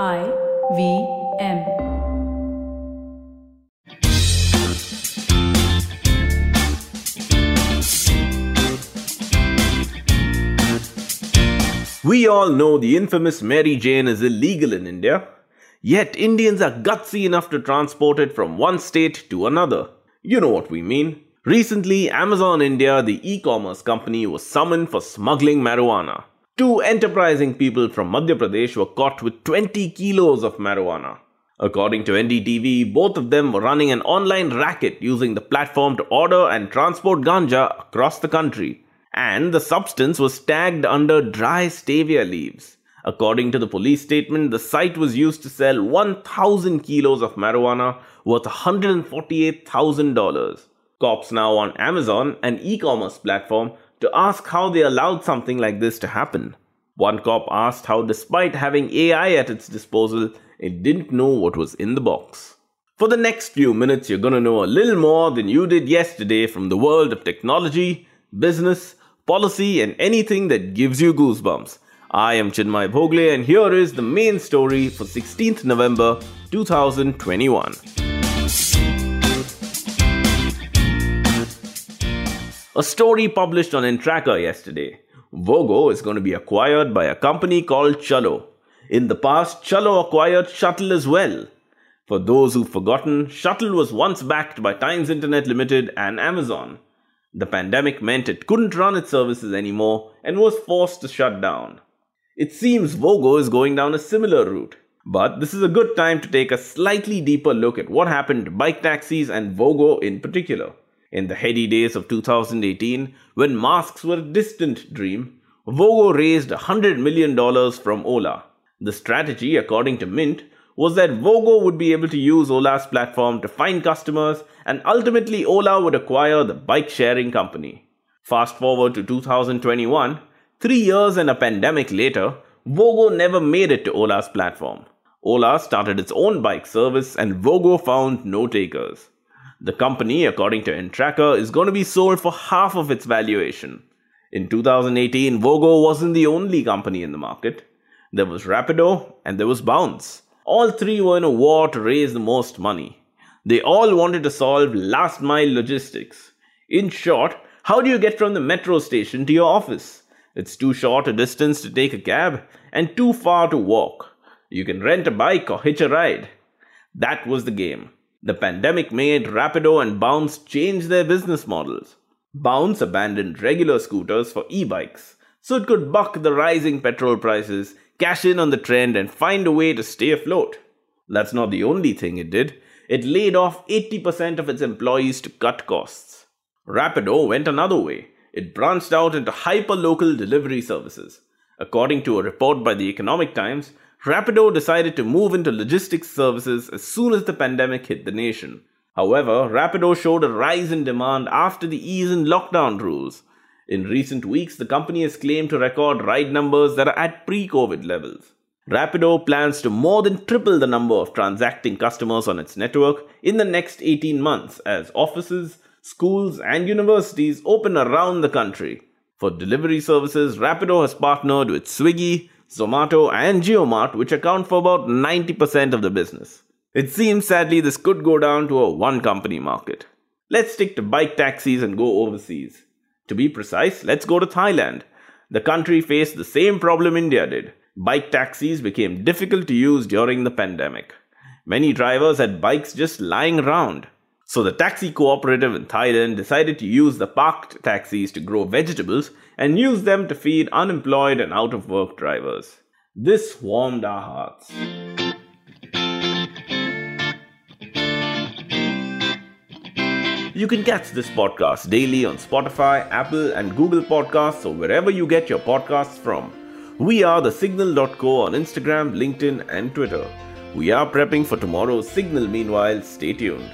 I V M. We all know the infamous Mary Jane is illegal in India, yet Indians are gutsy enough to transport it from one state to another. You know what we mean. Recently, Amazon India, the e commerce company, was summoned for smuggling marijuana. Two enterprising people from Madhya Pradesh were caught with 20 kilos of marijuana. According to NDTV, both of them were running an online racket using the platform to order and transport ganja across the country and the substance was tagged under dry stevia leaves. According to the police statement, the site was used to sell 1,000 kilos of marijuana worth $148,000. Cops now on Amazon, an e commerce platform, to ask how they allowed something like this to happen. One cop asked how, despite having AI at its disposal, it didn't know what was in the box. For the next few minutes, you're to know a little more than you did yesterday from the world of technology, business, policy, and anything that gives you goosebumps. I am Chinmay Bhogle, and here is the main story for 16th November 2021. A story published on Entrackr yesterday. Vogo is going to be acquired by a company called Chalo. In the past, Chalo acquired Shuttl as well. For those who've forgotten, Shuttl was once backed by Times Internet Limited and Amazon. The pandemic meant it couldn't run its services anymore and was forced to shut down. It seems Vogo is going down a similar route. But this is a good time to take a slightly deeper look at what happened to bike taxis and Vogo in particular. In the heady days of 2018, when masks were a distant dream, Vogo raised $100 million from Ola. The strategy, according to Mint, was that Vogo would be able to use Ola's platform to find customers and ultimately Ola would acquire the bike sharing company. Fast forward to 2021, three years and a pandemic later, Vogo never made it to Ola's platform. Ola started its own bike service and Vogo found no takers. The company, according to Entrackr, is going to be sold for half of its valuation. In 2018, Vogo wasn't the only company in the market. There was Rapido and there was Bounce. All three were in a war to raise the most money. They all wanted to solve last mile logistics. In short, how do you get from the metro station to your office? It's too short a distance to take a cab and too far to walk. You can rent a bike or hitch a ride. That was the game. The pandemic made Rapido and Bounce change their business models. Bounce abandoned regular scooters for e bikes so it could buck the rising petrol prices cash in on the trend, and find a way to stay afloat. That's not the only thing it did. It laid off 80% of its employees to cut costs. Rapido went another way. It branched out into hyper-local delivery services. According to a report by the Economic Times, Rapido decided to move into logistics services as soon as the pandemic hit the nation. However, Rapido showed a rise in demand after the ease in lockdown rules. In recent weeks, the company has claimed to record ride numbers that are at pre COVID levels. Rapido plans to more than triple the number of transacting customers on its network in the next 18 months as offices, schools, and universities open around the country. For delivery services, Rapido has partnered with Swiggy, Zomato, and JioMart, which account for about 90% of the business. It seems sadly this could go down to a one company market. Let's stick to bike taxis and go overseas. To be precise, let's go to Thailand. The country faced the same problem India did. Bike taxis became difficult to use during the pandemic. Many drivers had bikes just lying around. So the taxi cooperative in Thailand decided to use the parked taxis to grow vegetables and use them to feed unemployed and out of work drivers. This warmed our hearts. You can catch this podcast daily on Spotify, Apple, and Google Podcasts or wherever you get your podcasts from. We are the Signal.co on Instagram, LinkedIn, and Twitter. We are prepping for tomorrow's Signal. Meanwhile, stay tuned.